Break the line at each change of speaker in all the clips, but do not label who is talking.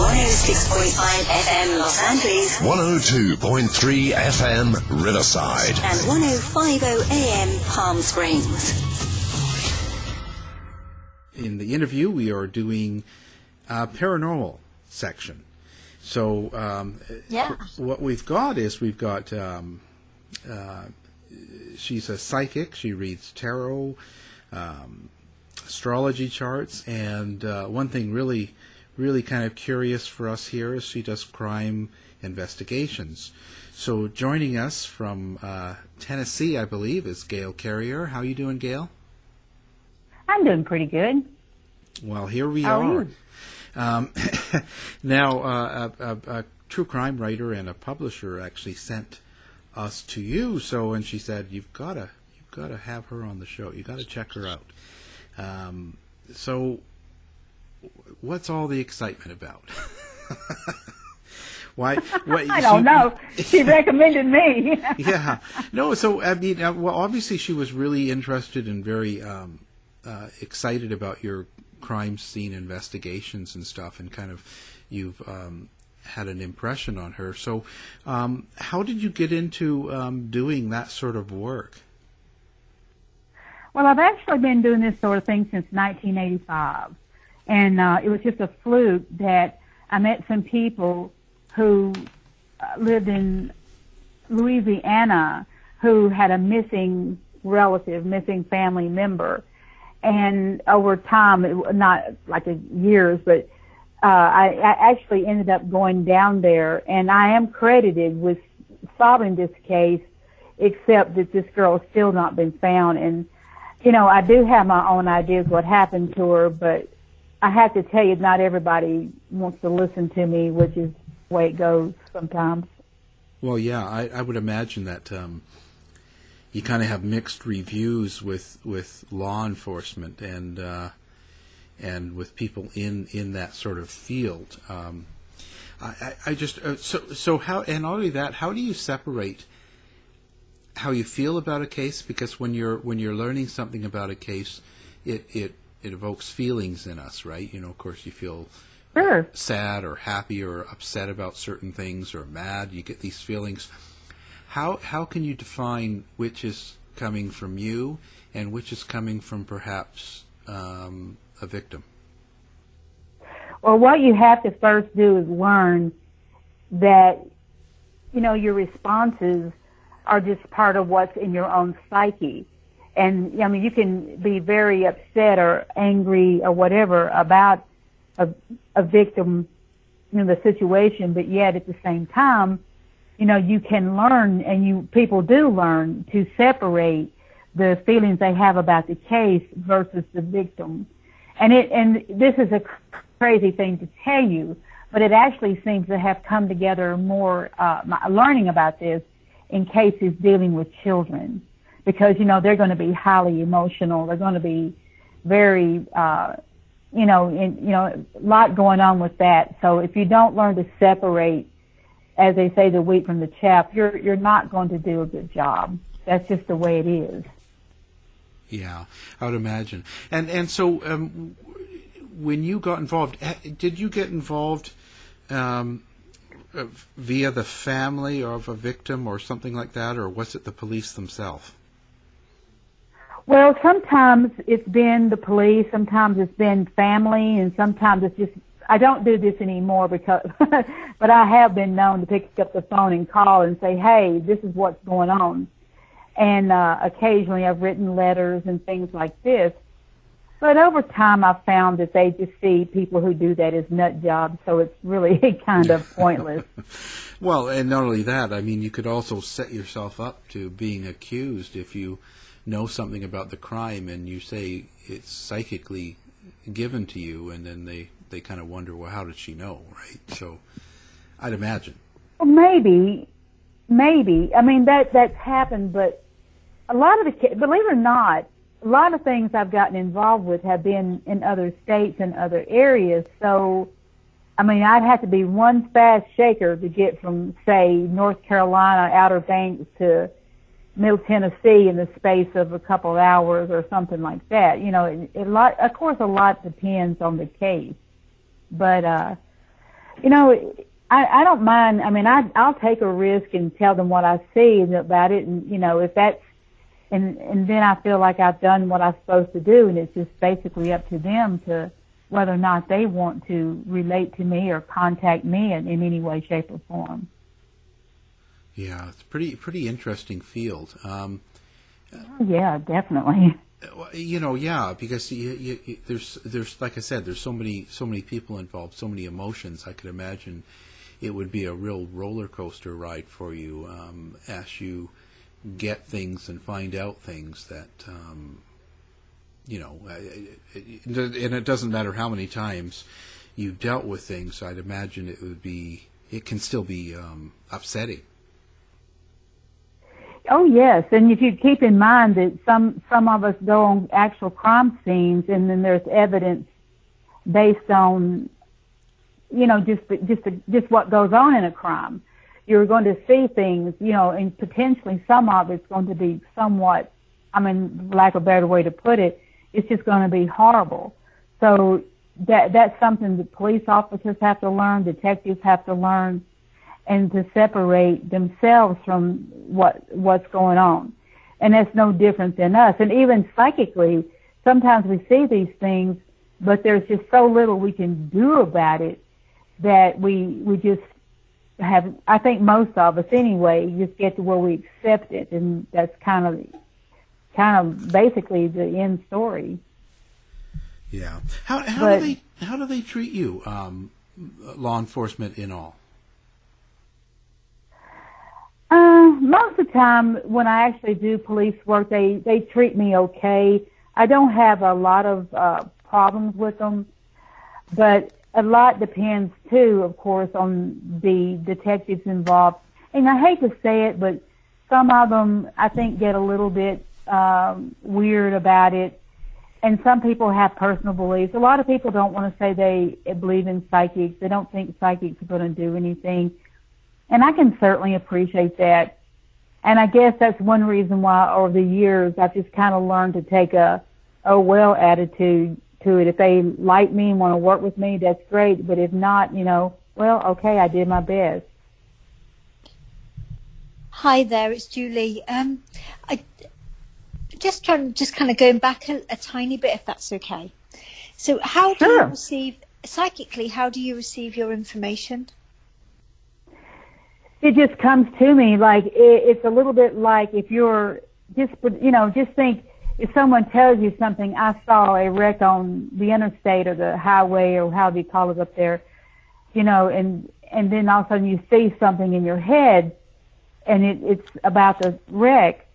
Heard on KCAA 106.5 FM Los Angeles
102.3 FM Riverside.
and 105.0 AM Palm Springs.
in the interview, we are doing a paranormal section. So, um,
Yeah.
what we've got is we've got um, uh, she's a psychic. She reads tarot, um, astrology charts, and uh, one thing really, really kind of curious for us here is she does crime investigations. So, joining us from uh, Tennessee, I believe, is Gail Carrier. How you doing, Gail?
I'm doing pretty good.
Well, here we
How are
are. Um, now, uh, a, a, a true crime writer and a publisher actually sent us to you. So, and she said, "You've got to, you've got to have her on the show. You got to check her out." Um, so, what's all the excitement about? Why? What,
I don't
she-
know. She recommended me.
yeah. No, so I mean, uh, well, obviously she was really interested and very um, uh, excited about your crime scene investigations and stuff, and kind of you've um, had an impression on her. So, um, how did you get into um, doing that sort of work?
Well, I've actually been doing this sort of thing since 1985. And uh, it was just a fluke that I met some people who uh, lived in Louisiana who had a missing relative, missing family member. And over time, it, not like years, but uh, I, I actually ended up going down there, and I am credited with solving this case, except that this girl has still not been found. And you know, I do have my own ideas what happened to her, but I have to tell you, not everybody wants to listen to me, which is the way it goes sometimes.
Well, yeah, I, I would imagine that um, you kind of have mixed reviews with with law enforcement and uh, and with people in in that sort of field. Um, I, I just uh, so so how and not only that, how do you separate how you feel about a case? Because when you're when you're learning something about a case, it it it evokes feelings in us, right? You know, of course, you feel
Sure.
sad or happy or upset about certain things or mad. You get these feelings. How how can you define which is coming from you and which is coming from perhaps um, a victim?
Well, what you have to first do is learn that, you know, your responses are just part of what's in your own psyche. And, I mean, you can be very upset or angry or whatever about a, a victim, you know, the situation, but yet at the same time, you know, you can learn, and you people do learn to separate the feelings they have about the case versus the victim. And it and this is a crazy thing to tell you, but it actually seems to have come together more. Uh, my, learning about this in cases dealing with children, because you know they're going to be highly emotional. They're going to be very, uh, you know, in, you know, a lot going on with that. So if you don't learn to separate, as they say, the wheat from the chaff, you're you're not going to do a good job. That's just the way it is.
Yeah, I would imagine. And and so um, when you got involved, did you get involved um, via the family of a victim or something like that, or was it the police themselves?
Well, sometimes it's been the police, sometimes it's been family, and sometimes it's just. I don't do this anymore because, but I have been known to pick up the phone and call and say, "Hey, this is what's going on," and uh, occasionally I've written letters and things like this. But over time, I've found that they just see people who do that as nut jobs, so it's really kind of pointless.
well, and not only that, I mean, you could also set yourself up to being accused if you know something about the crime and you say it's psychically given to you, and then they they kind of wonder, well, how did she know, right? So, I'd imagine.
Well, maybe, maybe. I mean, that that's happened, but a lot of the believe it or not, a lot of things I've gotten involved with have been in other states and other areas. So, I mean, I'd have to be one fast shaker to get from, say, North Carolina, Outer Banks to Middle Tennessee in the space of a couple of hours or something like that. You know, it, it lot, of course, a lot depends on the case, but uh, you know, I, I don't mind. I mean, I I'll take a risk and tell them what I see about it, and you know, if that's and and then I feel like I've done what I'm supposed to do, and it's just basically up to them to whether or not they want to relate to me or contact me in, in any way, shape, or form.
Yeah, it's pretty pretty interesting field. Um,
yeah, definitely.
You know, yeah, because you, you, you, there's there's like I said, there's so many so many people involved, so many emotions. I could imagine it would be a real roller coaster ride for you um, as you get things and find out things that um, you know, and it doesn't matter how many times you've dealt with things. I'd imagine it would be it can still be um, upsetting.
Oh yes, and if you keep in mind that some some of us go on actual crime scenes, and then there's evidence based on, you know, just just just what goes on in a crime you're going to see things, you know, and potentially some of it's going to be somewhat, I mean, lack of a better way to put it, it's just going to be horrible. So that that's something that police officers have to learn, detectives have to learn, and to separate themselves from what what's going on. And that's no different than us. And even psychically, sometimes we see these things, but there's just so little we can do about it that we we just have I think most of us anyway just get to where we accept it and that's kind of kind of basically the end story.
Yeah. How how but, do they how do they treat you um, law enforcement in all?
Uh, most of the time when I actually do police work they they treat me okay. I don't have a lot of uh problems with them. But a lot depends too, of course, on the detectives involved. And I hate to say it, but some of them I think get a little bit um, weird about it. And some people have personal beliefs. A lot of people don't want to say they believe in psychics. They don't think psychics are going to do anything. And I can certainly appreciate that. And I guess that's one reason why over the years I've just kind of learned to take a, oh well attitude to it. If they like me and want to work with me, that's great. But if not, you know, well, okay, I did my best.
Hi there, it's Julie. Um, I just trying, just kind of going back a, a tiny bit, if that's okay. So, how do sure. you receive psychically? How do you receive your information?
It just comes to me like it, it's a little bit like if you're just, you know, just think if someone tells you something, I saw a wreck on the interstate or the highway or however you call it up there, you know, and and then all of a sudden you see something in your head, and it, it's about the wreck,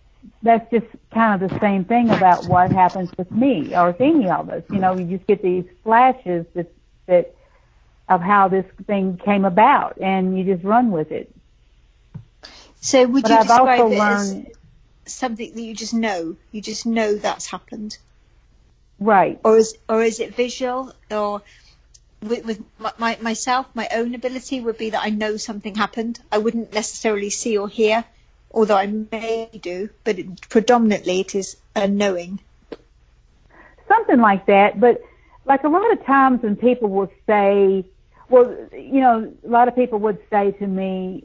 that's just kind of the same thing about what happens with me or with any of us. You know, you just get these flashes that that of how this thing came about, and you just run with it.
So would
But
you
I've
describe it
learned-
as something that you just know? You just know that's happened,
Right.
or is or is it visual? Or with, with my, my, myself, my own ability would be that I know something happened. I wouldn't necessarily see or hear, although I may do, but it, predominantly it is a knowing.
something like that. But like a lot of times when people will say, well, you know, a lot of people would say to me,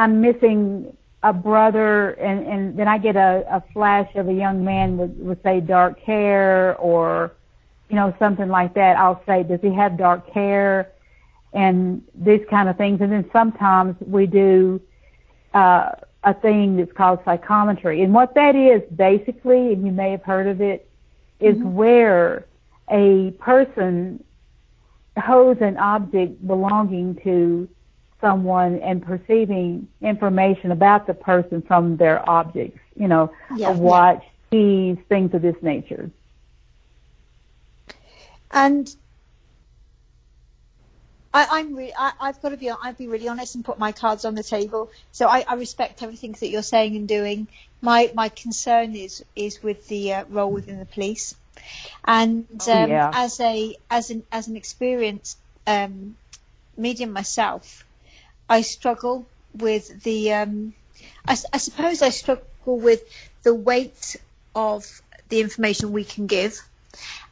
I'm missing a brother, and, and then I get a, a flash of a young man with, with say dark hair or, you know, something like that. I'll say, does he have dark hair? And these kind of things. And then sometimes we do, uh, a thing that's called psychometry. And what that is basically, and you may have heard of it, is where a person holds an object belonging to someone and perceiving information about the person from their objects, you know,
Yeah,
a watch, keys, things of this nature.
And I, I'm re- I, I've got to be I've been really honest and put my cards on the table. So I, I respect everything that you're saying and doing. My my concern is is with the uh, role within the police, and
Oh,
um,
yeah.
as a as an as an experienced um, medium myself, I struggle with the. Um, I, I suppose I struggle with the weight of the information we can give,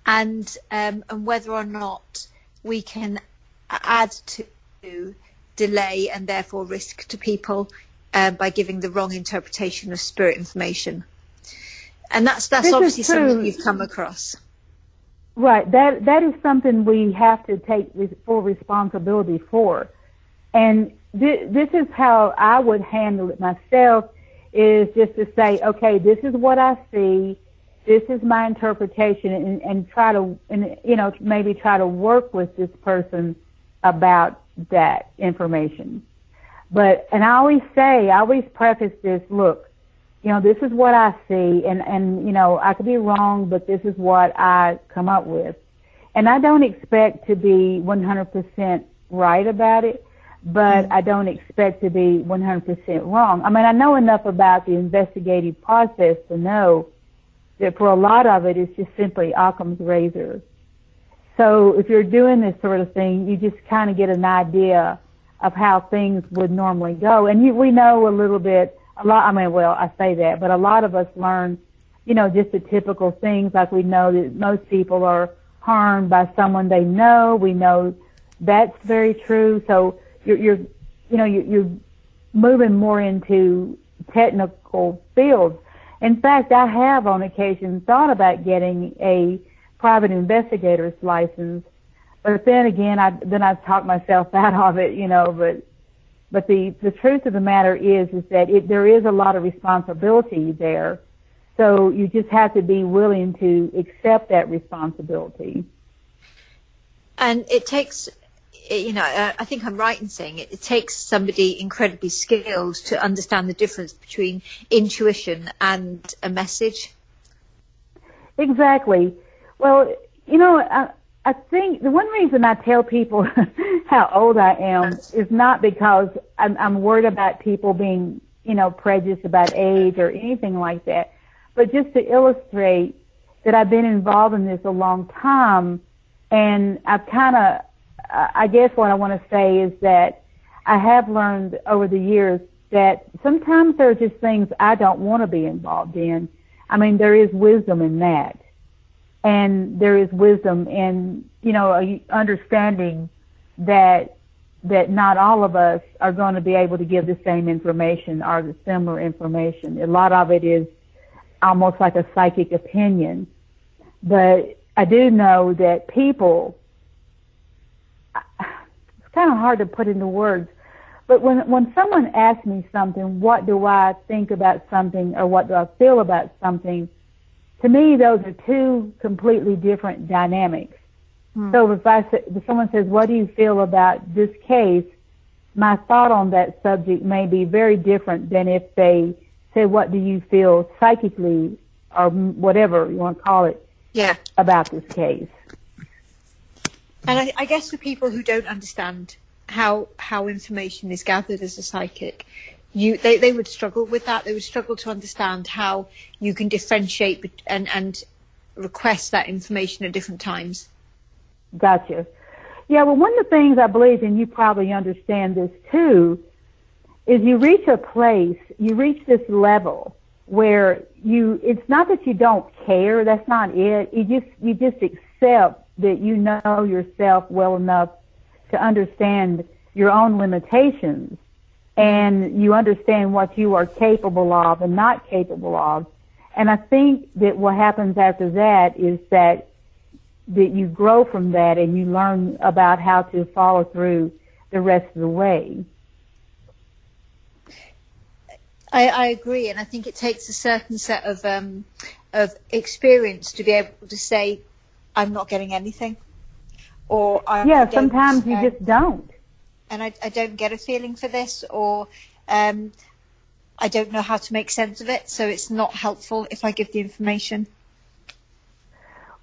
and um, and whether or not we can add to delay and therefore risk to people uh, by giving the wrong interpretation of spirit information. And that's that's
This
obviously something you've come across.
Right. That that is something we have to take full responsibility for. And thi- this is how I would handle it myself is just to say, okay, this is what I see. This is my interpretation and, and try to, and, you know, maybe try to work with this person about that information. But, and I always say, I always preface this, look, you know, this is what I see and, and, you know, I could be wrong, but this is what I come up with. And I don't expect to be 100% right about it, but I don't expect to be 100% wrong. I mean, I know enough about the investigative process to know that for a lot of it, it's just simply Occam's razor. So if you're doing this sort of thing, you just kind of get an idea of how things would normally go. And you, we know a little bit, a lot, I mean, well, I say that, but a lot of us learn, you know, just the typical things like we know that most people are harmed by someone they know. We know that's very true. So you're, you're you know, you're, you're moving more into technical fields. In fact, I have on occasion thought about getting a private investigator's license, but then again, I then I talked myself out of it, you know. But but the the truth of the matter is is that it, there is a lot of responsibility there, so you just have to be willing to accept that responsibility.
And it takes, you know, I think I'm right in saying it, it takes somebody incredibly skilled to understand the difference between intuition and a message.
Exactly. Well, you know, I, I think the one reason I tell people how old I am is not because I'm, I'm worried about people being, you know, prejudiced about age or anything like that, but just to illustrate that I've been involved in this a long time, and I've kind of, I guess what I want to say is that I have learned over the years that sometimes there are just things I don't want to be involved in. I mean, there is wisdom in that and there is wisdom in you know understanding that that not all of us are going to be able to give the same information or the similar information. A lot of it is almost like a psychic opinion, but I do know that people. It's kind of hard to put into words, but when when someone asks me something, what do I think about something or what do I feel about something? to me, those are two completely different dynamics. Hmm. So if I if someone says, "What do you feel about this case?" my thought on that subject may be very different than if they say, "What do you feel psychically, or whatever you want to call it,
Yeah.
about this case?"
And I, I guess for people who don't understand how how information is gathered as a psychic, you they, they would struggle with that. They would struggle to understand how you can differentiate and and request that information at different times.
Gotcha. Yeah, well, one of the things I believe, and you probably understand this too, is you reach a place, you reach this level where you, it's not that you don't care, that's not it. You just, you just accept that you know yourself well enough to understand your own limitations and you understand what you are capable of and not capable of. And I think that what happens after that is that that you grow from that and you learn about how to follow through the rest of the way.
I, I agree, and I think it takes a certain set of um, of experience to be able to say, "I'm not getting anything," or I
yeah,
don't,
sometimes you
um,
just don't.
and I, I don't get a feeling for this, or um, I don't know how to make sense of it, so it's not helpful if I give the information.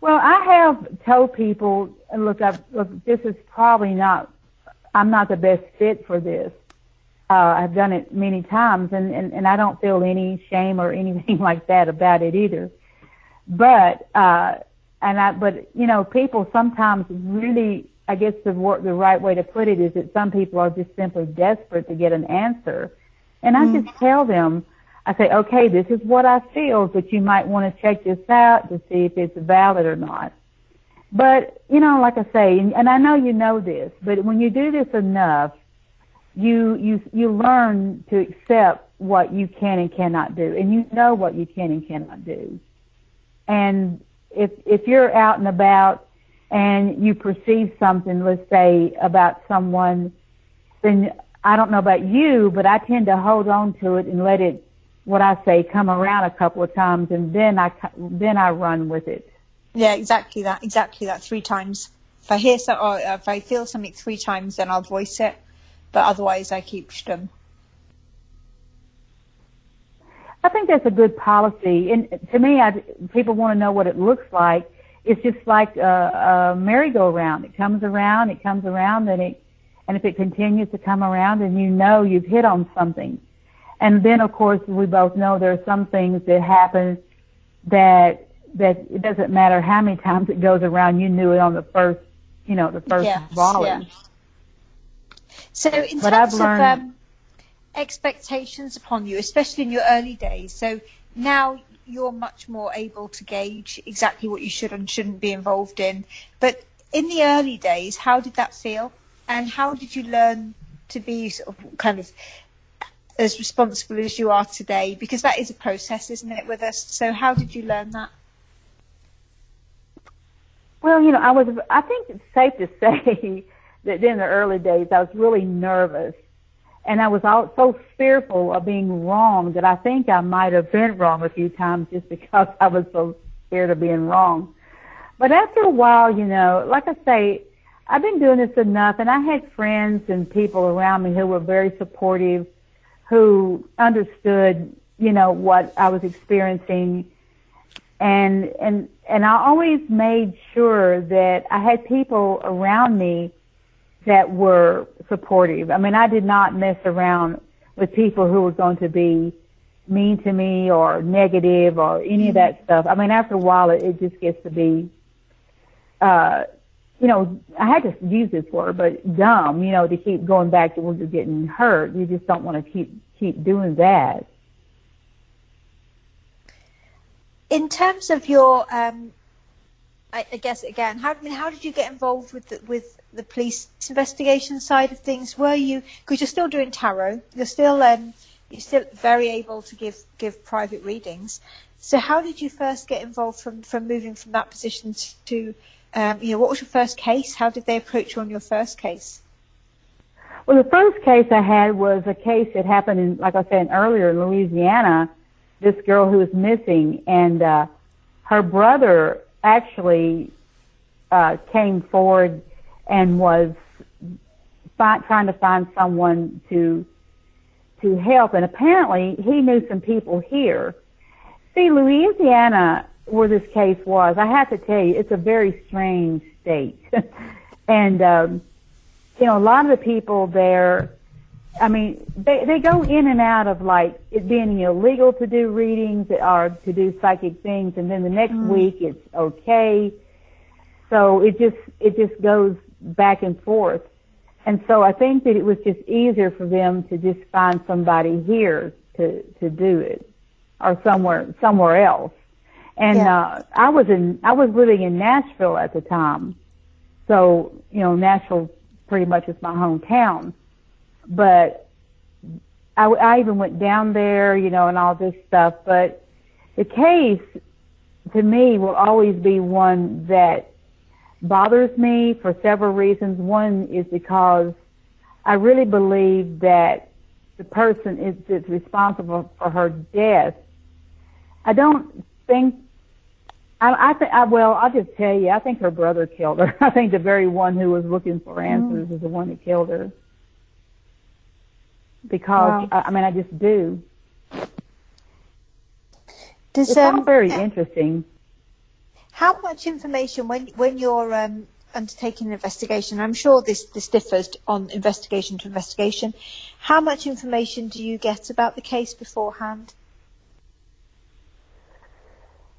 Well, I have told people, look, I've, look, this is probably not, I'm not the best fit for this. Uh, I've done it many times, and, and, and I don't feel any shame or anything like that about it either. But, uh, and I, but, you know, people sometimes really, I guess the, wor- the right way to put it is that some people are just simply desperate to get an answer. And I mm-hmm. just tell them, I say, okay, this is what I feel, but you might want to check this out to see if it's valid or not. But, you know, like I say, and, and I know you know this, but when you do this enough, you, you, you learn to accept what you can and cannot do, and you know what you can and cannot do. And if, if you're out and about and you perceive something, let's say, about someone, then I don't know about you, but I tend to hold on to it and let it what I say come around a couple of times, and then I then I run with it.
Yeah, exactly that. Exactly that. Three times. If I hear some, or if I feel something three times, then I'll voice it. But otherwise, I keep stum.
I think that's a good policy, and to me, I, people want to know what it looks like. It's just like a, a merry-go-round. It comes around, it comes around, and it and if it continues to come around, and you know you've hit on something. And then, of course, we both know there are some things that happen that that it doesn't matter how many times it goes around. You knew it on the first, you know, the first
Yes,
volley.
yeah. So, in
But I've
terms
learned-
of um, expectations upon you, especially in your early days, so now you're much more able to gauge exactly what you should and shouldn't be involved in. But in the early days, how did that feel? And how did you learn to be sort of kind of as responsible as you are today? Because that is a process, isn't it, with us? So, how did you learn that?
Well, you know, I was. I think it's safe to say that in the early days, I was really nervous, and I was all, so fearful of being wrong that I think I might have been wrong a few times just because I was so scared of being wrong. But after a while, you know, like I say, I've been doing this enough, and I had friends and people around me who were very supportive, who understood, you know, what I was experiencing, and and and I always made sure that I had people around me that were supportive. I mean, I did not mess around with people who were going to be mean to me or negative or any of that stuff. I mean, after a while, it, it just gets to be, uh, you know, I had to use this word, but dumb, you know, to keep going back to when you're getting hurt. You just don't want to keep keep doing that.
In terms of your, um, I, I guess again, how I mean, how did you get involved with the, with the police investigation side of things? Were you because you're still doing tarot, you're still um, you're still very able to give give private readings. So how did you first get involved from from moving from that position to, um, you know, what was your first case? How did they approach you on your first case?
Well, the first case I had was a case that happened in, like I said earlier, in Louisiana. This girl who was missing, and uh, her brother actually uh, came forward and was fi- trying to find someone to to help, and apparently he knew some people here. See, Louisiana, where this case was, I have to tell you, it's a very strange state, and um, you know, a lot of the people there. I mean, they they go in and out of like it being illegal to do readings or to do psychic things, and then the next week it's okay. So it just it just goes back and forth. And so I think that it was just easier for them to just find somebody here to to do it, or somewhere somewhere else. And
Yeah.
uh, I was in I was living in Nashville at the time, so you know Nashville pretty much is my hometown. But I, I even went down there, you know, and all this stuff. But the case to me will always be one that bothers me for several reasons. One is because I really believe that the person is that's responsible for her death. I don't think. I, I think. I, well, I'll just tell you. I think her brother killed her. I think the very one who was looking for answers is the one that killed her. Because
Wow.
I, I mean, I just do.
Does
It's all
um,
very interesting.
How much information when when you're um, undertaking an investigation? I'm sure this this differs on investigation to investigation. How much information do you get about the case beforehand?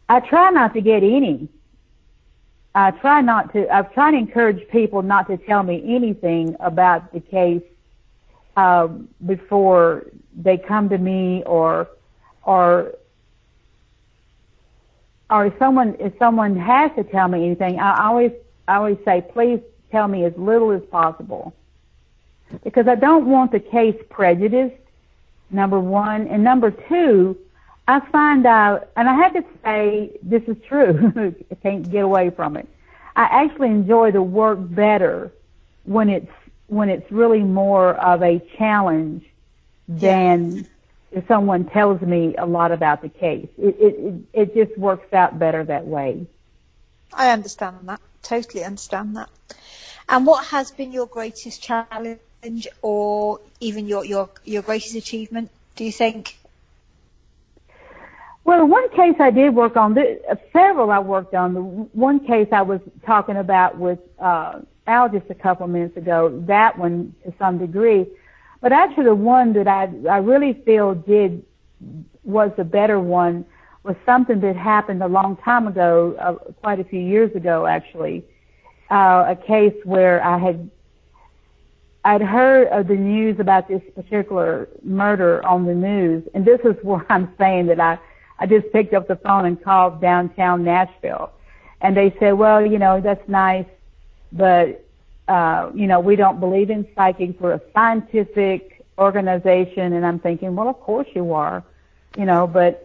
I try not to get any. I try not to. I've tried to encourage people not to tell me anything about the case um, before they come to me, or or or if someone if someone has to tell me anything, I always I always say, please tell me as little as possible, because I don't want the case prejudiced. Number one, and number two, I find out, and I have to say this is true. I can't get away from it. I actually enjoy the work better when it's when it's really more of a challenge than someone tells me a lot about the case. It it it, just works out better that way.
I understand that. Totally understand that. And what has been your greatest challenge or even your, your, your greatest achievement, do you think?
Well, one case I did work on, several I worked on. The one case I was talking about with uh, Al just a couple minutes ago, that one to some degree. But actually, the one that I I really feel did was the better one was something that happened a long time ago, uh, quite a few years ago, actually. Uh, a case where I had I'd heard of the news about this particular murder on the news, and this is where I'm saying that I, I just picked up the phone and called downtown Nashville, and they said, well, you know, that's nice, but uh, you know, we don't believe in psychics. We're a scientific organization, and I'm thinking, well, of course you are, you know, but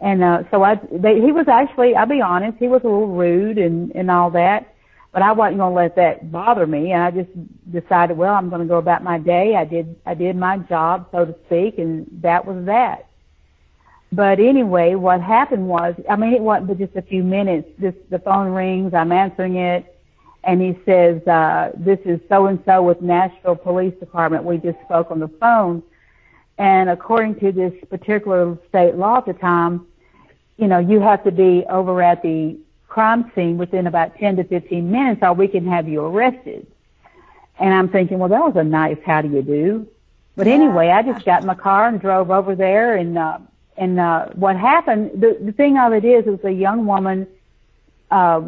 and uh, so I, they, he was actually, I'll be honest, he was a little rude and and all that. But I wasn't going to let that bother me, and I just decided, well, I'm going to go about my day. I did, I did my job, so to speak, and that was that. But anyway, what happened was, I mean, it wasn't but just a few minutes. This, the phone rings, I'm answering it, and he says, uh, this is so and so with Nashville Police Department. We just spoke on the phone. And according to this particular state law at the time, you know, you have to be over at the crime scene within about 10 to 15 minutes or we can have you arrested. And I'm thinking, well, that was a nice how do you do. But anyway, I just got in my car and drove over there and, uh, and, uh, what happened, the, the thing of it is, it was a young woman, uh,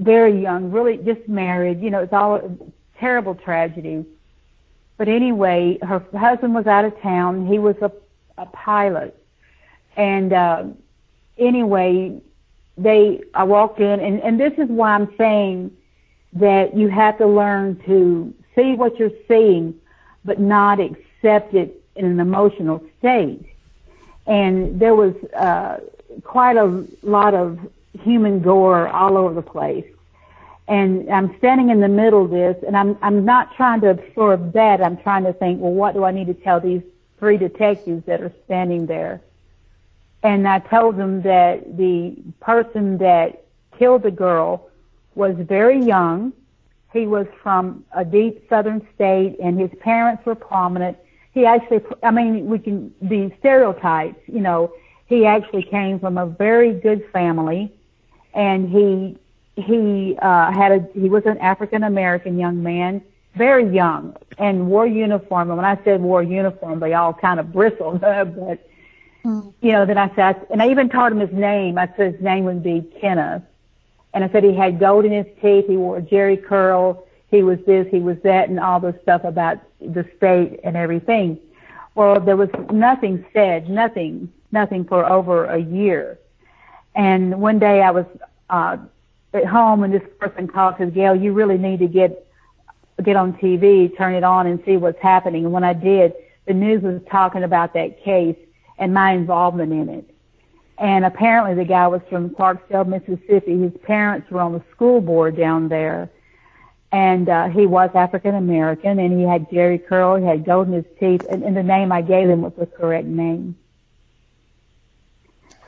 very young, really just married, you know, it's all a terrible tragedy. But anyway, her husband was out of town. He was a, a pilot. And, uh, anyway, they, I walked in and, and this is why I'm saying that you have to learn to see what you're seeing, but not accept it in an emotional state. And there was, uh, quite a lot of human gore all over the place. And I'm standing in the middle of this, and I'm I'm not trying to absorb that. I'm trying to think, well, what do I need to tell these three detectives that are standing there? And I told them that the person that killed the girl was very young, He was from a deep southern state, and his parents were prominent. He actually, I mean, we can the stereotypes. You know, he actually came from a very good family, and he he uh, had a he was an African American young man, very young, and wore uniform. And when I said wore uniform, they all kind of bristled. but you know, then I said, and I even taught him his name. I said his name would be Kenneth, and I said he had gold in his teeth. He wore a Jheri curl. He was this, he was that, and all this stuff about the state and everything. Well, there was nothing said, nothing, nothing for over a year. And one day I was uh, at home, and this person called says, "Gail, you really need to get get on TV, turn it on, and see what's happening." And when I did, the news was talking about that case and my involvement in it. And apparently, the guy was from Clarksdale, Mississippi. His parents were on the school board down there, and uh, he was African American, and he had Jheri curl, he had gold in his teeth, and, and the name I gave him was the correct name.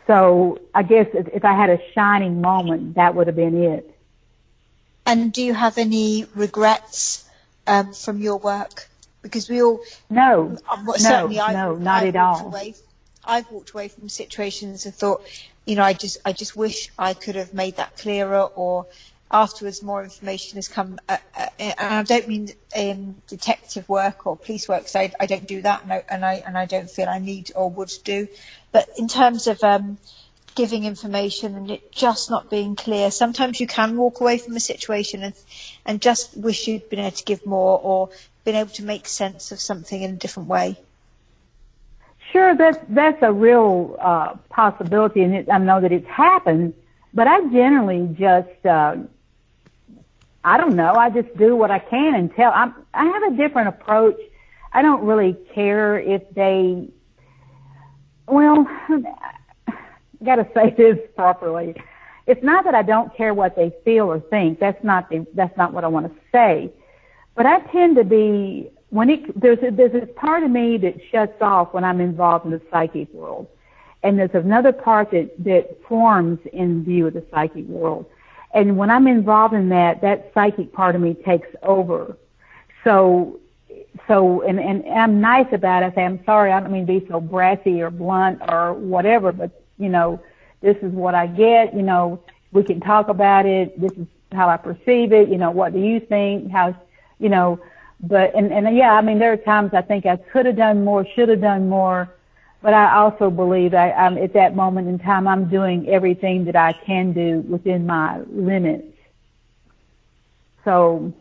So I guess if, if I had a shining moment, that would have been it.
And do you have any regrets um, from your work? Because we all
no,
um,
no,
certainly I've,
no, not
I've
at
walked
all.
Away, I've walked away from situations and thought, you know, I just I just wish I could have made that clearer, or afterwards more information has come. Uh, uh, and I don't mean um, detective work or police work, because I, I don't do that, and I, and I and I don't feel I need or would do. But in terms of um, giving information and it just not being clear. Sometimes you can walk away from a situation and and just wish you'd been able to give more or been able to make sense of something in a different way.
Sure, that's that's a real uh, possibility, and it, I know that it's happened. But I generally just, uh, I don't know, I just do what I can and tell. I'm, I have a different approach. I don't really care if they. Well, I got to say this properly. It's not that I don't care what they feel or think. That's not the, that's not what I want to say. But I tend to be when it there's a, there's this part of me that shuts off when I'm involved in the psychic world, and there's another part that that forms in view of the psychic world. And when I'm involved in that, that psychic part of me takes over. So so and and I'm nice about it. I say I'm sorry. I don't mean to be so brassy or blunt or whatever, but you know, this is what I get. You know, we can talk about it. This is how I perceive it. You know, what do you think? How, you know, but and and yeah, I mean, there are times I think I could have done more, should have done more, but I also believe I, I'm at that moment in time I'm doing everything that I can do within my limits. So.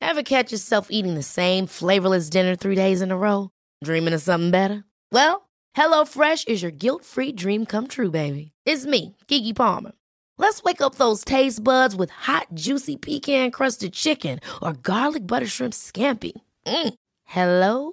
Ever catch yourself eating the same flavorless dinner three days in a row? Dreaming of something better? Well, HelloFresh is your guilt-free dream come true, baby. It's me, Keke Palmer. Let's wake up those taste buds with hot, juicy pecan-crusted chicken or garlic butter shrimp scampi. Mm. Hello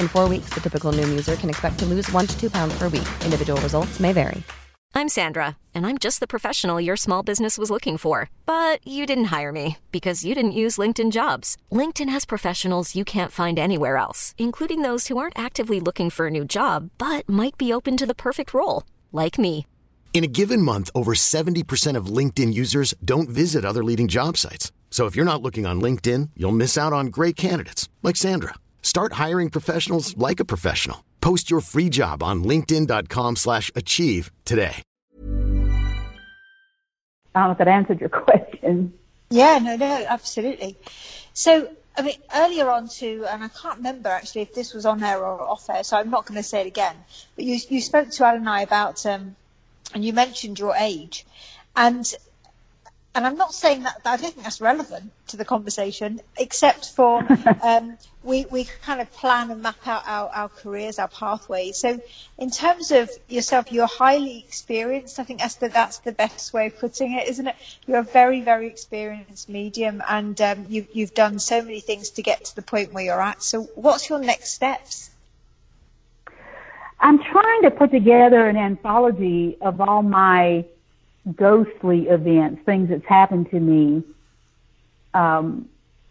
In four weeks, the typical Noom user can expect to lose one to two pounds per week. Individual results may vary.
I'm Sandra, and I'm just the professional your small business was looking for. But you didn't hire me because you didn't use LinkedIn jobs. LinkedIn has professionals you can't find anywhere else, including those who aren't actively looking for a new job but might be open to the perfect role, like me.
In a given month, over 70% of LinkedIn users don't visit other leading job sites. So if you're not looking on LinkedIn, you'll miss out on great candidates like Sandra. Start hiring professionals like a professional. Post your free job on linkedin.com/achieve slash achieve today.
I don't know if that answered your question.
Yeah, no, no, absolutely. So, I mean, earlier on to, and I can't remember actually if this was on air or off air, so I'm not going to say it again. But you you spoke to Alan and I about, um, and you mentioned your age, and and I'm not saying that I don't think that's relevant to the conversation, except for um, we we kind of plan and map out our, our careers, our pathways. So, in terms of yourself, you're highly experienced. I think that's the that's the best way of putting it, isn't it? You're a very very experienced medium, and um, you you've done so many things to get to the point where you're at. So, what's your next steps?
I'm trying to put together an anthology of all my ghostly events, things that's happened to me um,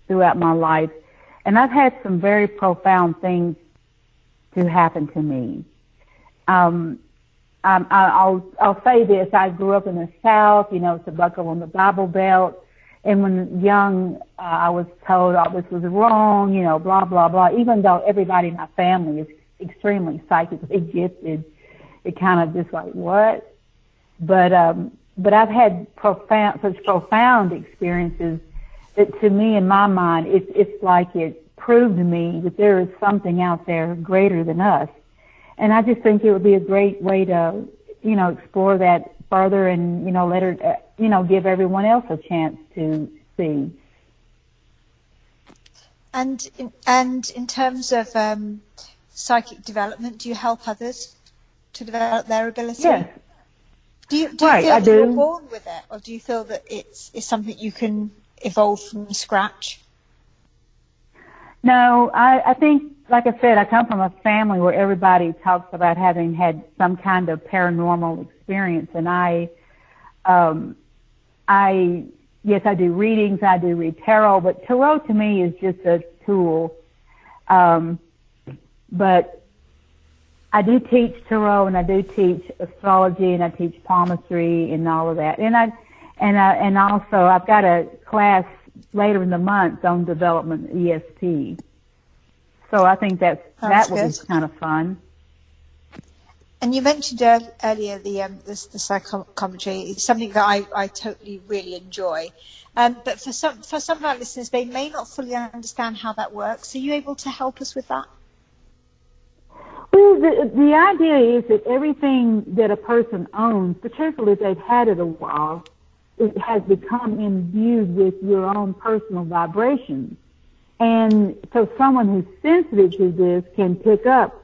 throughout my life. And I've had some very profound things to happen to me. Um, um, I, I'll I'll say this: I grew up in the South, you know, it's a buckle on the Bible Belt, and when young, uh, I was told all this was wrong, you know, blah blah blah. Even though everybody in my family is extremely psychically gifted, it kind of just like what? But um, but I've had profound, such profound experiences that to me, in my mind, it's, it's like it proved to me that there is something out there greater than us. And I just think it would be a great way to, you know, explore that further and, you know, let her, uh, you know, give everyone else a chance to see.
And in, and in terms of um, psychic development, do you help others to develop their ability?
Yes,
do you, do
right,
you feel
I
that
do.
you're born with it, or do you feel that it's, it's something you can evolve from scratch?
No, I, I think, like I said, I come from a family where everybody talks about having had some kind of paranormal experience, and I, um, I, yes, I do readings, I do read tarot, but tarot to me is just a tool. Um, but I do teach tarot and I do teach astrology and I teach palmistry and all of that. And I, and I, and also I've got a class later in the month on development ESP. So I think that's, that
Sounds
will be kind of fun.
And you mentioned ear- earlier the um, the, the psychometry. It's something that I, I totally really enjoy. Um, but for some for some of our listeners, they may not fully understand how that works. Are you able to help us with that?
Well, the, the idea is that everything that a person owns, particularly if they've had it a while, it has become imbued with your own personal vibrations. And so someone who's sensitive to this can pick up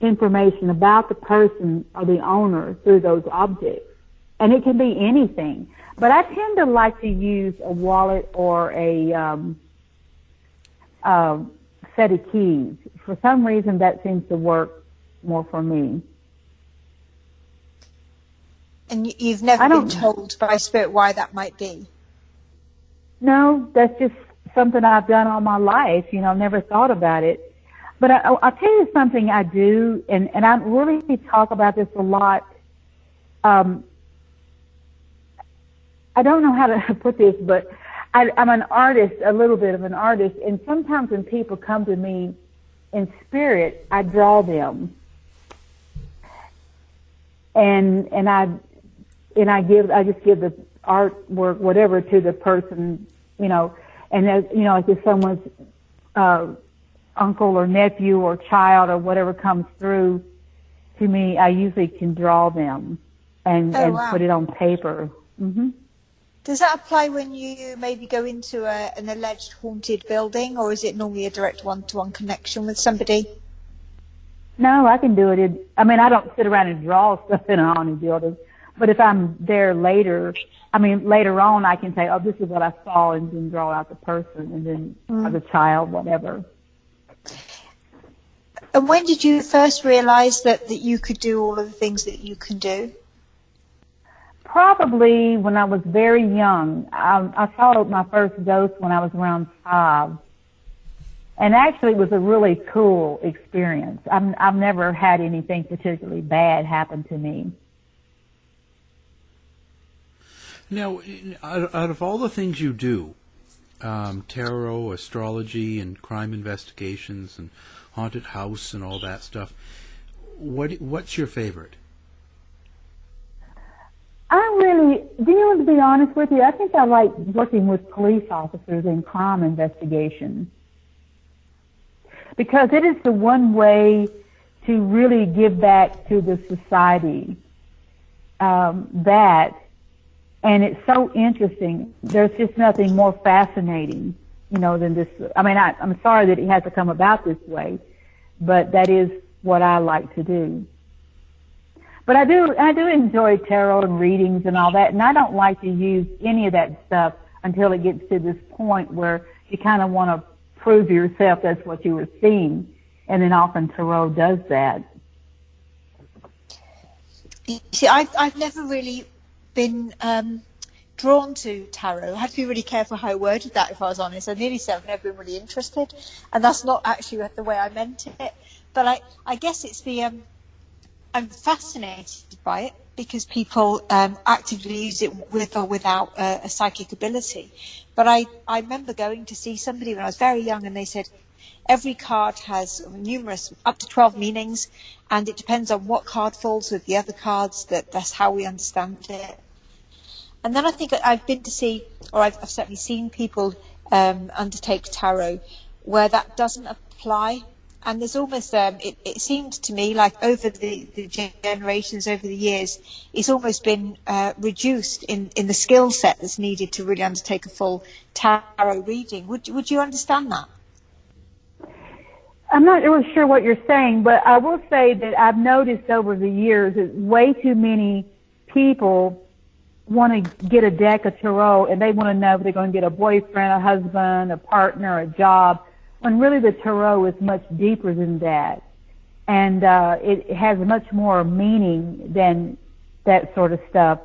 information about the person or the owner through those objects. And it can be anything. But I tend to like to use a wallet or a um, uh, set of keys. For some reason, that seems to work more for me.
And you, you've never been told by spirit why that might be.
No, that's just something I've done all my life. You know, never thought about it. But I, I'll tell you something I do, and, and I really talk about this a lot. Um, I don't know how to put this, but I, I'm an artist, a little bit of an artist, and sometimes when people come to me in spirit, I draw them, and and I and I give I just give the artwork whatever to the person, you know, and as you know, like if someone's uh, uncle or nephew or child or whatever comes through to me, I usually can draw them and
Oh,
and
wow.
put it on paper. hmm
Does that apply when you maybe go into a, an alleged haunted building, or is it normally a direct one-to-one connection with somebody?
No, I can do it. In, I mean, I don't sit around and draw stuff in a haunted building, But if I'm there later, I mean, later on, I can say, oh, this is what I saw and then draw out the person and then
Mm.
as a child, whatever.
And when did you first realise that, that you could do all of the things that you can do?
Probably when I was very young. I, I saw my first ghost when I was around five. And actually it was a really cool experience. I'm, I've never had anything particularly bad happen to me.
Now, out, of all the things you do, um, tarot, astrology, and crime investigations, and haunted house, and all that stuff, what what's your favorite?
I really, you know, to be honest with you, I think I like working with police officers in crime investigations. Because it is the one way to really give back to the society um, that, and it's so interesting. There's just nothing more fascinating, you know, than this. I mean, I, I'm sorry that it has to come about this way, but that is what I like to do. But I do, I do enjoy tarot and readings and all that, and I don't like to use any of that stuff until it gets to this point where you kind of want to prove yourself that's what you were seeing, and then often tarot does that.
See, I've, I've never really been um, drawn to tarot. I had to be really careful how I worded that, if I was honest. I nearly said I've never been really interested, and that's not actually the way I meant it. But I, I guess it's the um, I'm fascinated by it because people um, actively use it with or without uh, a psychic ability. But I, I remember going to see somebody when I was very young, and they said every card has numerous, up to 12 meanings, and it depends on what card falls with the other cards. That that's how we understand it. And then I think I've been to see, or I've, I've certainly seen people um, undertake tarot where that doesn't apply. And there's almost, um, it, it seemed to me like over the, the generations, over the years, it's almost been uh, reduced in, in the skill set that's needed to really undertake a full tarot reading. Would, would you understand that?
I'm not really sure what you're saying, but I will say that I've noticed over the years that way too many people want to get a deck of tarot and they want to know if they're going to get a boyfriend, a husband, a partner, a job, when really the tarot is much deeper than that. And uh, it, has much more meaning than that sort of stuff.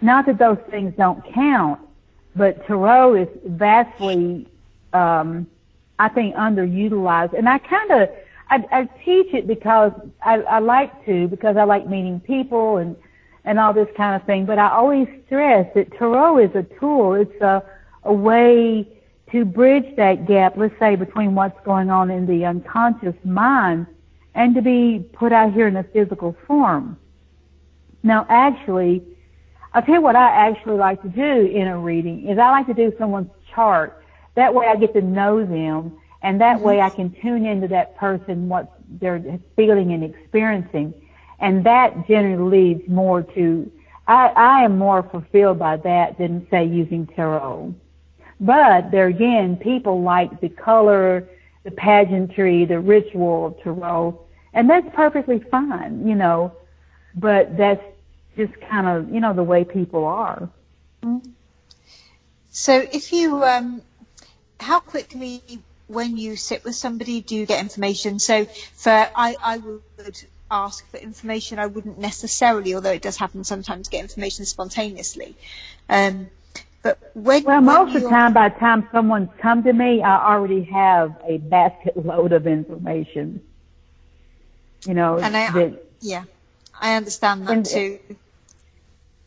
Not that those things don't count, but tarot is vastly, um, I think, underutilized. And I kind of, I, I teach it because I, I like to, because I like meeting people and and all this kind of thing. But I always stress that tarot is a tool. It's a, a way to bridge that gap, let's say, between what's going on in the unconscious mind and to be put out here in a physical form. Now, actually, I'll tell you what I actually like to do in a reading is I like to do someone's chart. That way I get to know them and that mm-hmm. way I can tune into that person, what they're feeling and experiencing. And that generally leads more to, I, I am more fulfilled by that than say using tarot. But there again, people like the color, the pageantry, the ritual of tarot, and that's perfectly fine, you know, but that's just kind of, you know, the way people are.
So if you, um, how quickly when you sit with somebody do you get information? So for, I, I would ask for information. I wouldn't necessarily, although it does happen sometimes, get information spontaneously. Um, but when,
Well, most of the time, by the time someone's come to me, I already have a basket load of information. You know,
and I,
that,
yeah, I understand that
And-
too.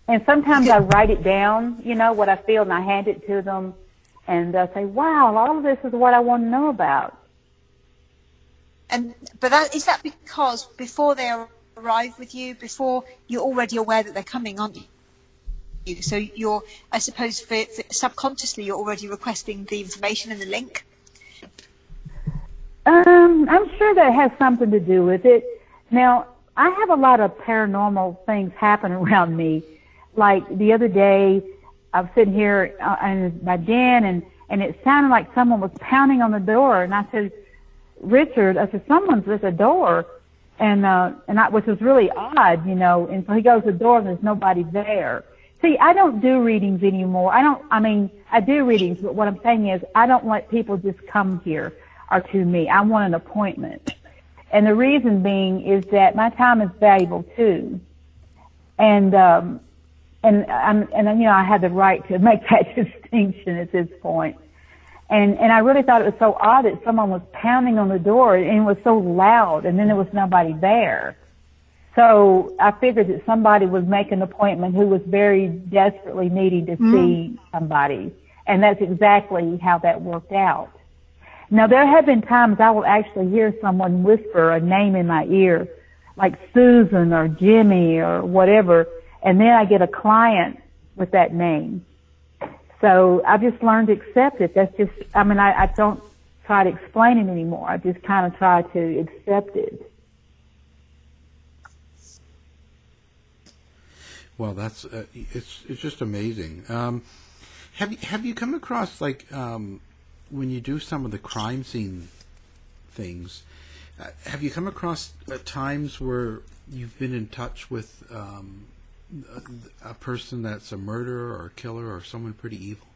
and sometimes I write it down, you know, what I feel, and I hand it to them, and I say, wow, all of this is what I want to know about.
And but that is that because before they arrive with you, before you're already aware that they're coming, aren't you? So you're, I suppose, for, for subconsciously you're already requesting the information and the link.
Um, I'm sure that has something to do with it. Now, I have a lot of paranormal things happen around me. Like the other day, I was sitting here uh, in my den, and and it sounded like someone was pounding on the door, and I said, Richard, I said, someone's at the door, and uh, and I, which was really odd, you know. And so he goes to the door and there's nobody there. See, I don't do readings anymore. I don't. I mean, I do readings, but what I'm saying is, I don't let people just come here or to me. I want an appointment, and the reason being is that my time is valuable too, and um, and I'm and you know I had the right to make that distinction at this point. And and I really thought it was so odd that someone was pounding on the door and it was so loud and then there was nobody there. So I figured that somebody was making an appointment who was very desperately needing to
Mm.
see somebody. And that's exactly how that worked out. Now there have been times I will actually hear someone whisper a name in my ear, like Susan or Jimmy or whatever, and then I get a client with that name. So I've just learned to accept it. That's just, I mean, I, I don't try to explain it anymore. I just kind of try to accept it.
Well, that's uh, it's it's just amazing. Um, have you have you come across like um, when you do some of the crime scene things? Uh, have you come across uh, times where you've been in touch with um, a, a person that's a murderer or a killer or someone pretty evil?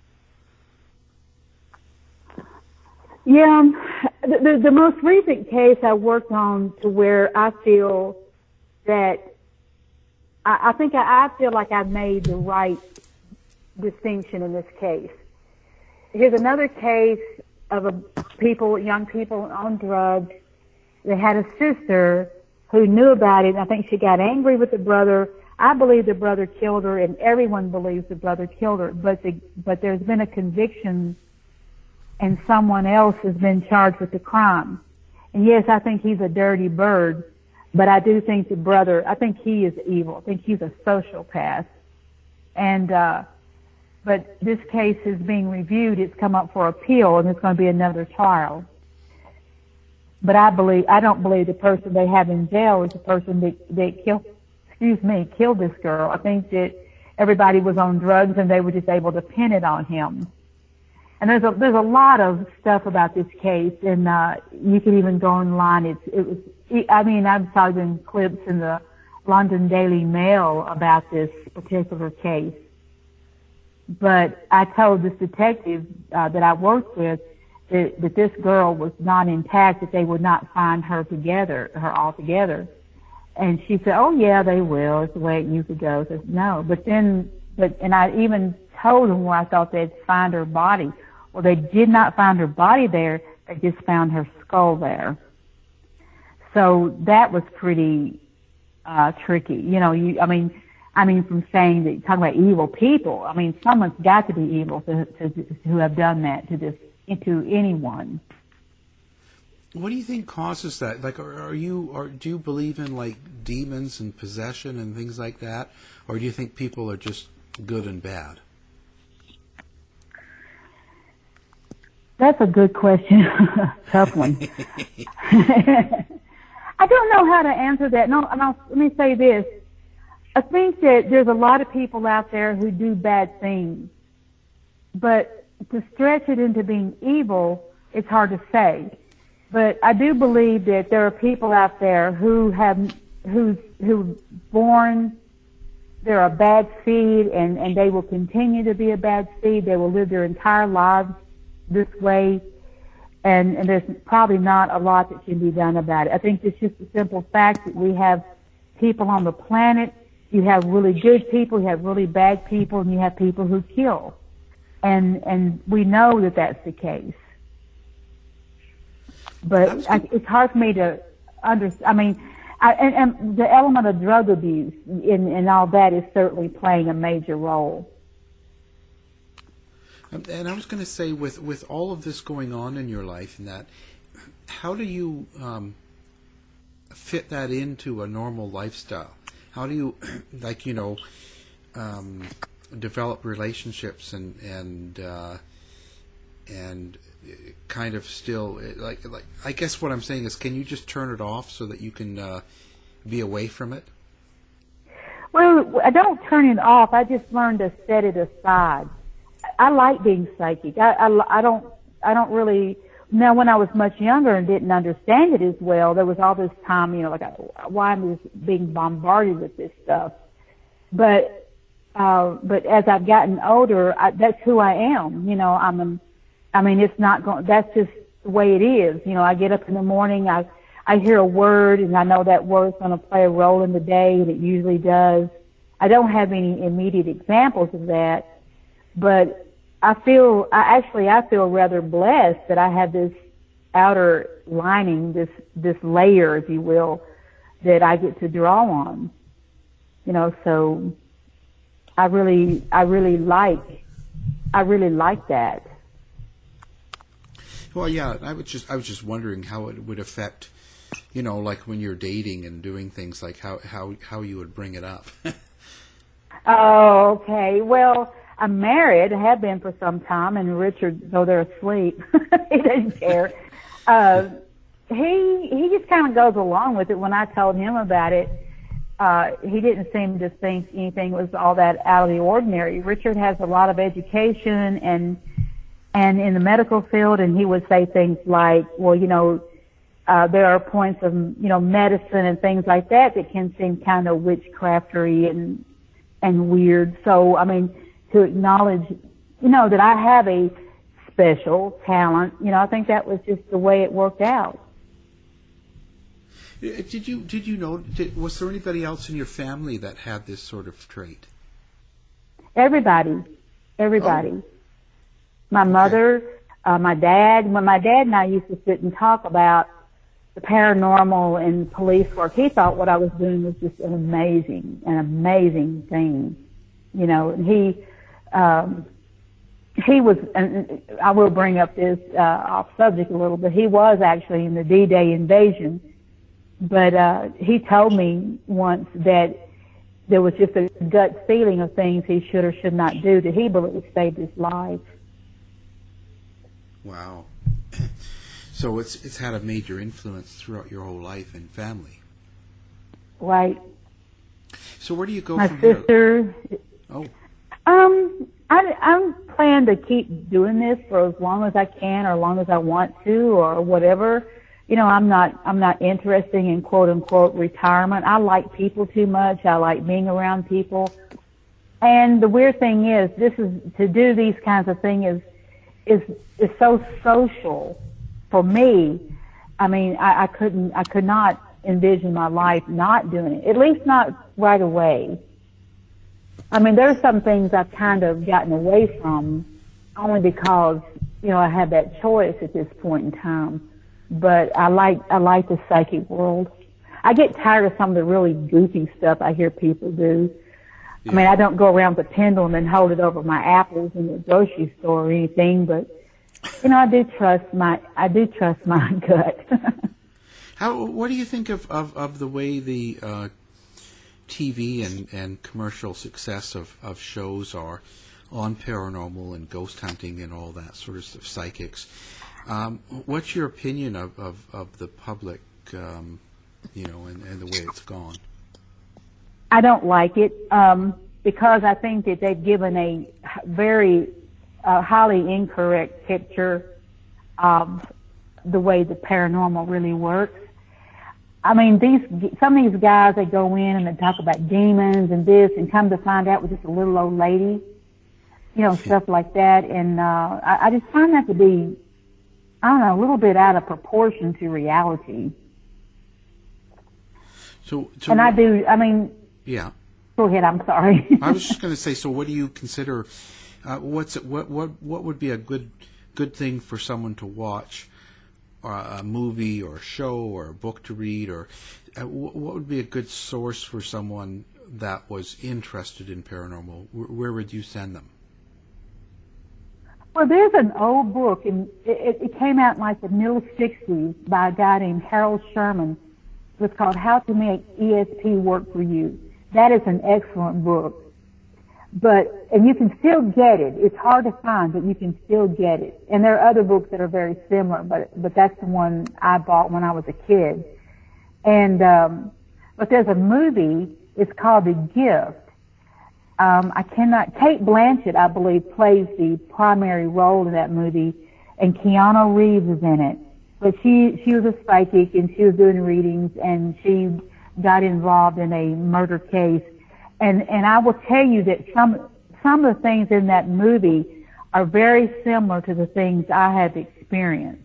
Yeah, um, the, the, the most recent case I worked on to where I feel that I, think I, I feel like I made the right distinction in this case. Here's another case of a people, young people on drugs. They had a sister who knew about it. I think she got angry with the brother. I believe the brother killed her, and everyone believes the brother killed her. But the but there's been a conviction, and someone else has been charged with the crime. And yes, I think he's a dirty bird, but I do think the brother. I think he is evil. I think he's a sociopath, and uh, but this case is being reviewed. It's come up for appeal, and it's going to be another trial. But I believe I don't believe the person they have in jail is the person that that killed. Excuse me, killed this girl. I think that everybody was on drugs and they were just able to pin it on him. And there's a there's a lot of stuff about this case, and uh, you can even go online. It's it was. I mean, I've saw clips in the London Daily Mail about this particular case. But I told this detective uh, that I worked with that, that this girl was not intact, that they would not find her together, her all together. And she said, "Oh yeah, they will. It's the way it usually goes." I said, "No," but then, but and I even told them where I thought they'd find her body. Well, they did not find her body there. They just found her skull there. So that was pretty uh tricky. You know, you I mean, I mean from saying that talking about evil people. I mean, someone's got to be evil to to, to have done that to this to anyone.
What do you think causes that? Like, are, are you, or do you believe in like demons and possession and things like that, or do you think people are just good and bad?
That's a good question. Tough one. I don't know how to answer that. No, no, let me say this. I think that there's a lot of people out there who do bad things, but to stretch it into being evil, it's hard to say. But I do believe that there are people out there who have who who born they're a bad seed and and they will continue to be a bad seed. They will live their entire lives this way, and and there's probably not a lot that can be done about it. I think it's just the simple fact that we have people on the planet. You have really good people, you have really bad people, and you have people who kill, and and we know that that's the case. But I, it's hard for me to understand. I mean, I, and, and the element of drug abuse and, and all that is certainly playing a major role.
And I was going to say, with with all of this going on in your life, and that, how do you um, fit that into a normal lifestyle? How do you, like you know, um, develop relationships and and uh, and kind of still like like I guess what I'm saying is, can you just turn it off so that you can uh, be away from it?
Well, I don't turn it off. I just learn to set it aside. I like being psychic. I, I, I don't I don't really now when I was much younger and didn't understand it as well, there was all this time, you know, like why am I being bombarded with this stuff? But uh, but as I've gotten older, I, that's who I am. You know, I'm. A, I mean, it's not going. That's just the way it is. You know, I get up in the morning, I I hear a word, and I know that word's going to play a role in the day, and it usually does. I don't have any immediate examples of that, but I feel, I actually, I feel rather blessed that I have this outer lining, this, this layer, if you will, that I get to draw on. You know, so I really, I really like, I really like that.
Well, yeah, I was just, I was just wondering how it would affect, you know, like when you're dating and doing things like how, how, how you would bring it up.
oh, okay. Well, I'm married, have been for some time, and Richard, though they're asleep, he doesn't care. Uh, he he just kind of goes along with it. When I told him about it, uh, he didn't seem to think anything was all that out of the ordinary. Richard has a lot of education and and in the medical field, and he would say things like, "Well, you know, uh, there are points of you know medicine and things like that that can seem kind of witchcraftery and and weird." So, I mean to acknowledge, you know, that I have a special talent. You know, I think that was just the way it worked out.
Did you did you know? Did, was there anybody else in your family that had this sort of trait?
Everybody, everybody. Oh. My mother, uh, my dad. When my dad and I used to sit and talk about the paranormal and police work, he thought what I was doing was just an amazing, an amazing thing. You know, and he um, he was, and I will bring up this uh, off subject a little, but he was actually in the D-Day invasion. But uh, he told me once that there was just a gut feeling of things he should or should not do that he believed saved his life.
Wow. So it's it's had a major influence throughout your whole life and family.
Right.
So where do you go
My
from
sister,
here? Oh.
Um, I, I'm plan to keep doing this for as long as I can or as long as I want to or whatever. You know, I'm not, I'm not interested in quote unquote retirement. I like people too much. I like being around people. And the weird thing is, this is, to do these kinds of things is, is, is so social for me. I mean, I, I couldn't, I could not envision my life not doing it, at least not right away. I mean, there are some things I've kind of gotten away from only because, you know, I had that choice at this point in time. But I like, I like the psychic world. I get tired of some of the really goofy stuff I hear people do. Yeah. I mean, I don't go around with a pendulum and hold it over my apples in the grocery store or anything, but you know, I do trust my, I do trust my gut.
How, what do you think of, of, of the way the, uh, TV and, and commercial success of, of shows are on paranormal and ghost hunting and all that sort of stuff, psychics. Um, what's your opinion of, of, of the public, um, you know, and, and the way it's gone?
I don't like it um, because I think that they've given a very uh, highly incorrect picture of the way the paranormal really works. I mean, these some of these guys they go in and they talk about demons and this, and come to find out with just a little old lady, you know, stuff like that. And uh, I, I just find that to be, I don't know, a little bit out of proportion to reality.
So, so
and I do. I mean,
yeah.
Go ahead. I'm sorry.
I was just going to say. So, what do you consider? Uh, what's what what what would be a good good thing for someone to watch? A movie or a show or a book to read, or uh, what would be a good source for someone that was interested in paranormal? Where would you send them?
Well, there's an old book, and it, it came out in like the middle 60s by a guy named Harold Sherman. It's called How to Make ESP Work for You. That is an excellent book but and you can still get it. It's hard to find, but you can still get it. And there are other books that are very similar, but but that's the one I bought when I was a kid. And um, but there's a movie. It's called The Gift. Um, I cannot. Cate Blanchett, I believe, plays the primary role in that movie, and Keanu Reeves is in it. But she she was a psychic and she was doing readings and she got involved in a murder case. And and I will tell you that some some of the things in that movie are very similar to the things I have experienced.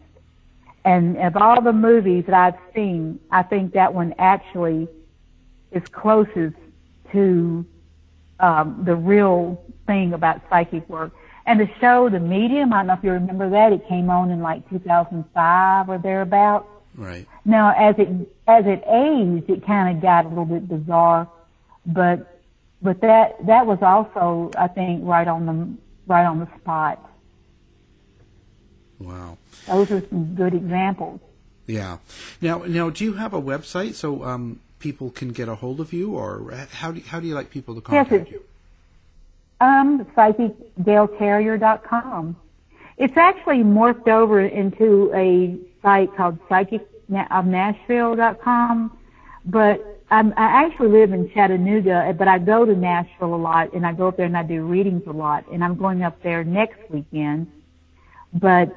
And of all the movies that I've seen, I think that one actually is closest to um, the real thing about psychic work. And the show, The Medium, I don't know if you remember that. It came on in like 2005 or thereabouts.
Right.
Now, as it as it aged, it kind of got a little bit bizarre, but but that that was also, I think, right on the right on the spot.
Wow.
Those are some good examples.
Yeah. Now, now, do you have a website so um, people can get a hold of you, or how do you, how do you like people to contact
yes,
you?
Um, psychicgailcarrier.com. It's actually morphed over into a site called psychicofnashville.com, but I'm, I actually live in Chattanooga, but I go to Nashville a lot, and I go up there and I do readings a lot, and I'm going up there next weekend. But,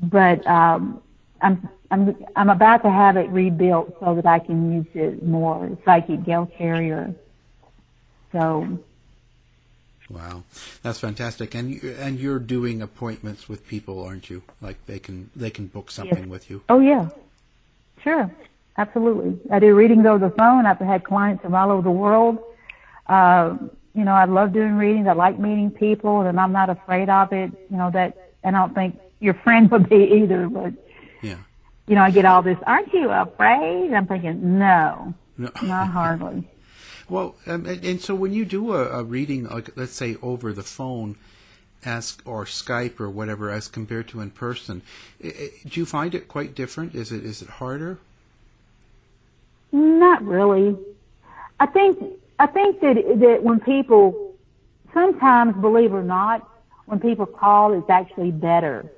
but um, I'm I'm I'm about to have it rebuilt so that I can use it more. Psychic Gail Carrier. So.
Wow, that's fantastic, and you, and you're doing appointments with people, aren't you? Like they can they can book something
yes.
with you.
Oh yeah, sure, absolutely. I do readings over the phone. I've had clients from all over the world. Uh, you know, I love doing readings. I like meeting people, and I'm not afraid of it. You know that, and I don't think your friend would be either. But
yeah,
you know, I get all this. Aren't you afraid? I'm thinking, no,
no.
not hardly.
Well, um, and, and, so when you do a, a, reading, like let's say over the phone, as or Skype or whatever, as compared to in person, it, it, do you find it quite different? Is it is it harder?
Not really. I think I think that that when people sometimes, believe or not, when people call, it's actually better.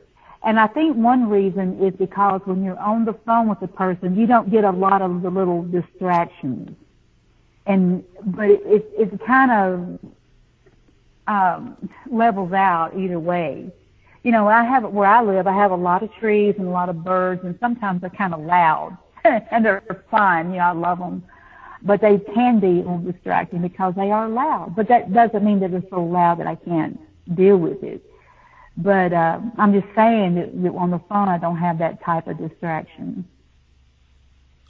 And I think one reason is because when you're on the phone with a person, you don't get a lot of the little distractions and but it, it, it kind of um, levels out either way. You know, I have where I live, I have a lot of trees and a lot of birds, and sometimes they're kind of loud, and they're fun. You know, I love them, but they can be distracting because they are loud. But that doesn't mean that they're so loud that I can't deal with it. But uh, I'm just saying that, that on the phone, I don't have that type of distraction.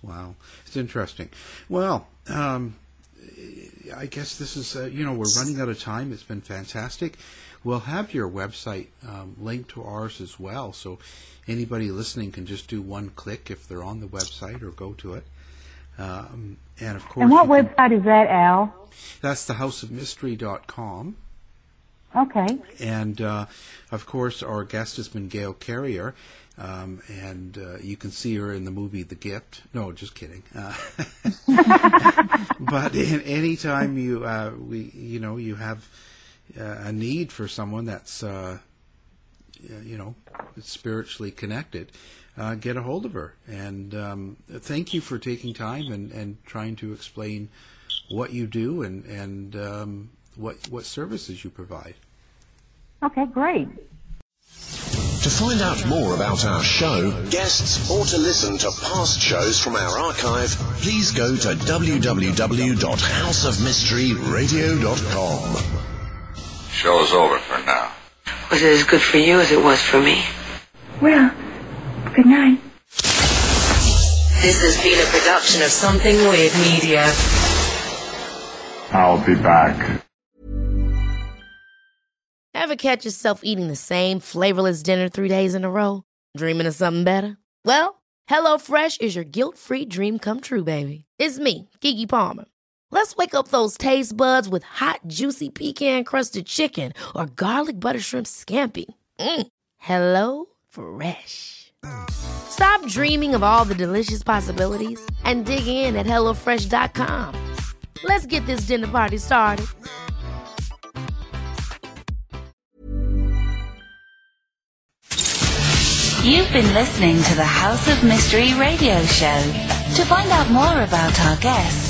Wow, it's interesting. Well, um, I guess this is, uh, you know, we're running out of time. It's been fantastic. We'll have your website um, linked to ours as well, so anybody listening can just do one click if they're on the website or go to it. Um, and of course,
and what
can,
website is that, Al?
That's thehouseofmystery.com.
Okay.
And uh, of course, our guest has been Gail Carrier. Um, and uh, you can see her in the movie The Gift. No, just kidding. Uh, but in, anytime you uh, we you know you have uh, a need for someone that's uh, you know spiritually connected, uh, get a hold of her. And um, thank you for taking time and, and trying to explain what you do and and um, what what services you provide.
Okay, great.
To find out more about our show, guests, or to listen to past shows from our archive, please go to www.houseofmysteryradio.com.
Show's over for now.
Was it as good for you as it was for me?
Well, good night.
This has been a production of Something Weird Media.
I'll be back.
Ever catch yourself eating the same flavorless dinner three days in a row? Dreaming of something better? Well, HelloFresh is your guilt-free dream come true, baby. It's me, Keke Palmer. Let's wake up those taste buds with hot, juicy pecan-crusted chicken or garlic butter shrimp scampi. Mm. Hello Fresh. Stop dreaming of all the delicious possibilities and dig in at HelloFresh.com. Let's get this dinner party started.
You've been listening to the House of Mystery radio show. To find out more about our guests,